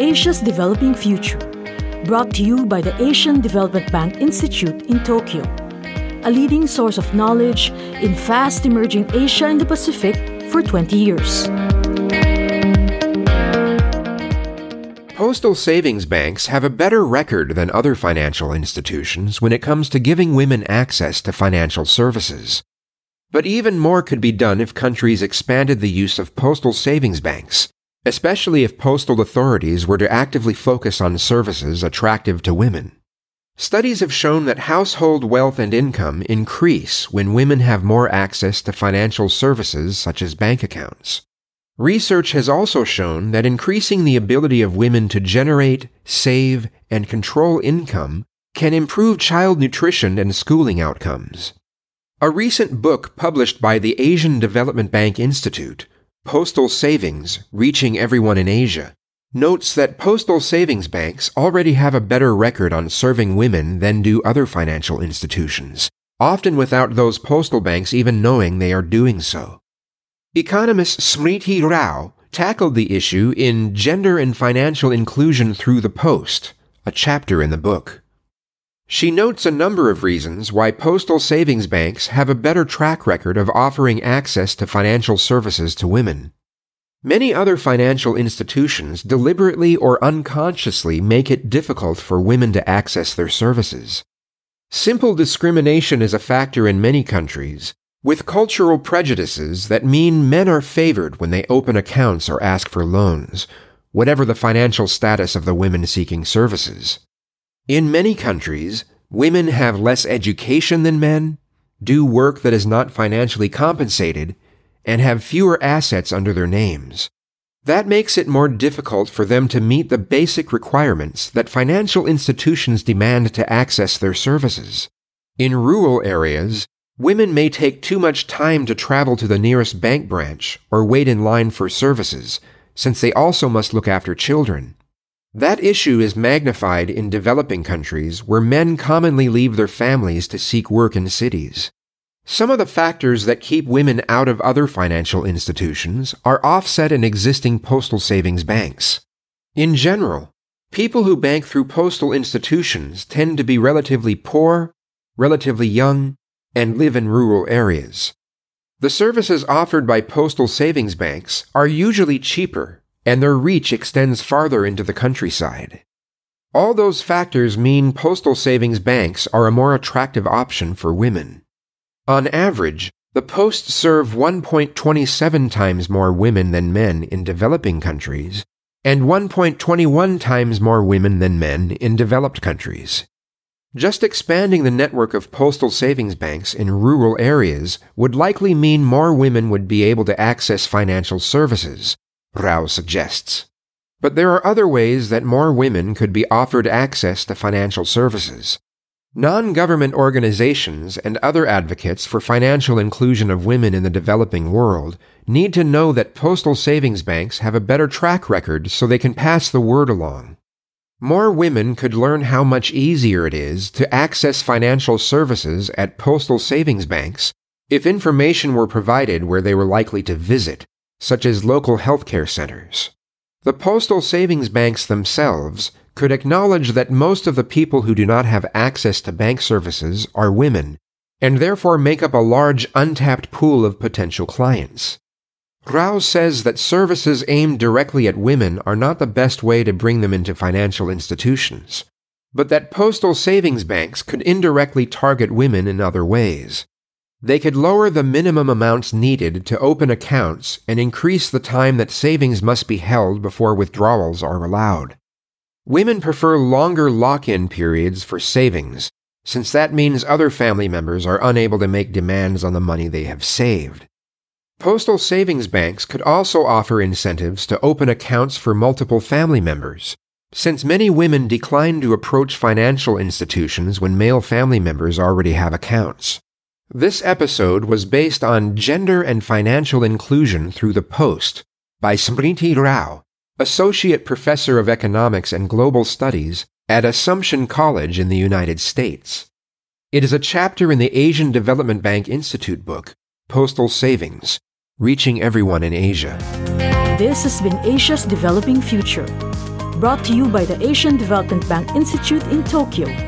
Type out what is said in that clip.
Asia's Developing Future, brought to you by the Asian Development Bank Institute in Tokyo, a leading source of knowledge in fast emerging Asia and the Pacific for 20 years. Postal savings banks have a better record than other financial institutions when it comes to giving women access to financial services. But even more could be done if countries expanded the use of postal savings banks, especially if postal authorities were to actively focus on services attractive to women. Studies have shown that household wealth and income increase when women have more access to financial services such as bank accounts. Research has also shown that increasing the ability of women to generate, save, and control income can improve child nutrition and schooling outcomes. A recent book published by the Asian Development Bank Institute, Postal Savings Reaching Everyone in Asia, notes that postal savings banks already have a better record on serving women than do other financial institutions, often without those postal banks even knowing they are doing so. Economist Smriti Rao tackled the issue in Gender and Financial Inclusion Through the Post, a chapter in the book. She notes a number of reasons why postal savings banks have a better track record of offering access to financial services to women. Many other financial institutions deliberately or unconsciously make it difficult for women to access their services. Simple discrimination is a factor in many countries, with cultural prejudices that mean men are favored when they open accounts or ask for loans, whatever the financial status of the women seeking services. In many countries, women have less education than men, do work that is not financially compensated, and have fewer assets under their names. That makes it more difficult for them to meet the basic requirements that financial institutions demand to access their services. In rural areas, women may take too much time to travel to the nearest bank branch or wait in line for services, since they also must look after children. That issue is magnified in developing countries where men commonly leave their families to seek work in cities. Some of the factors that keep women out of other financial institutions are offset in existing postal savings banks. In general, people who bank through postal institutions tend to be relatively poor, relatively young, and live in rural areas. The services offered by postal savings banks are usually cheaper and their reach extends farther into the countryside. All those factors mean postal savings banks are a more attractive option for women. On average, the posts serve 1.27 times more women than men in developing countries and 1.21 times more women than men in developed countries. Just expanding the network of postal savings banks in rural areas would likely mean more women would be able to access financial services, Rao suggests. But there are other ways that more women could be offered access to financial services. Non government organizations and other advocates for financial inclusion of women in the developing world need to know that postal savings banks have a better track record so they can pass the word along. More women could learn how much easier it is to access financial services at postal savings banks if information were provided where they were likely to visit such as local healthcare centers. The postal savings banks themselves could acknowledge that most of the people who do not have access to bank services are women, and therefore make up a large untapped pool of potential clients. Rao says that services aimed directly at women are not the best way to bring them into financial institutions, but that postal savings banks could indirectly target women in other ways. They could lower the minimum amounts needed to open accounts and increase the time that savings must be held before withdrawals are allowed. Women prefer longer lock in periods for savings, since that means other family members are unable to make demands on the money they have saved. Postal savings banks could also offer incentives to open accounts for multiple family members, since many women decline to approach financial institutions when male family members already have accounts. This episode was based on Gender and Financial Inclusion Through the Post by Smriti Rao, Associate Professor of Economics and Global Studies at Assumption College in the United States. It is a chapter in the Asian Development Bank Institute book, Postal Savings Reaching Everyone in Asia. This has been Asia's Developing Future brought to you by the Asian Development Bank Institute in Tokyo.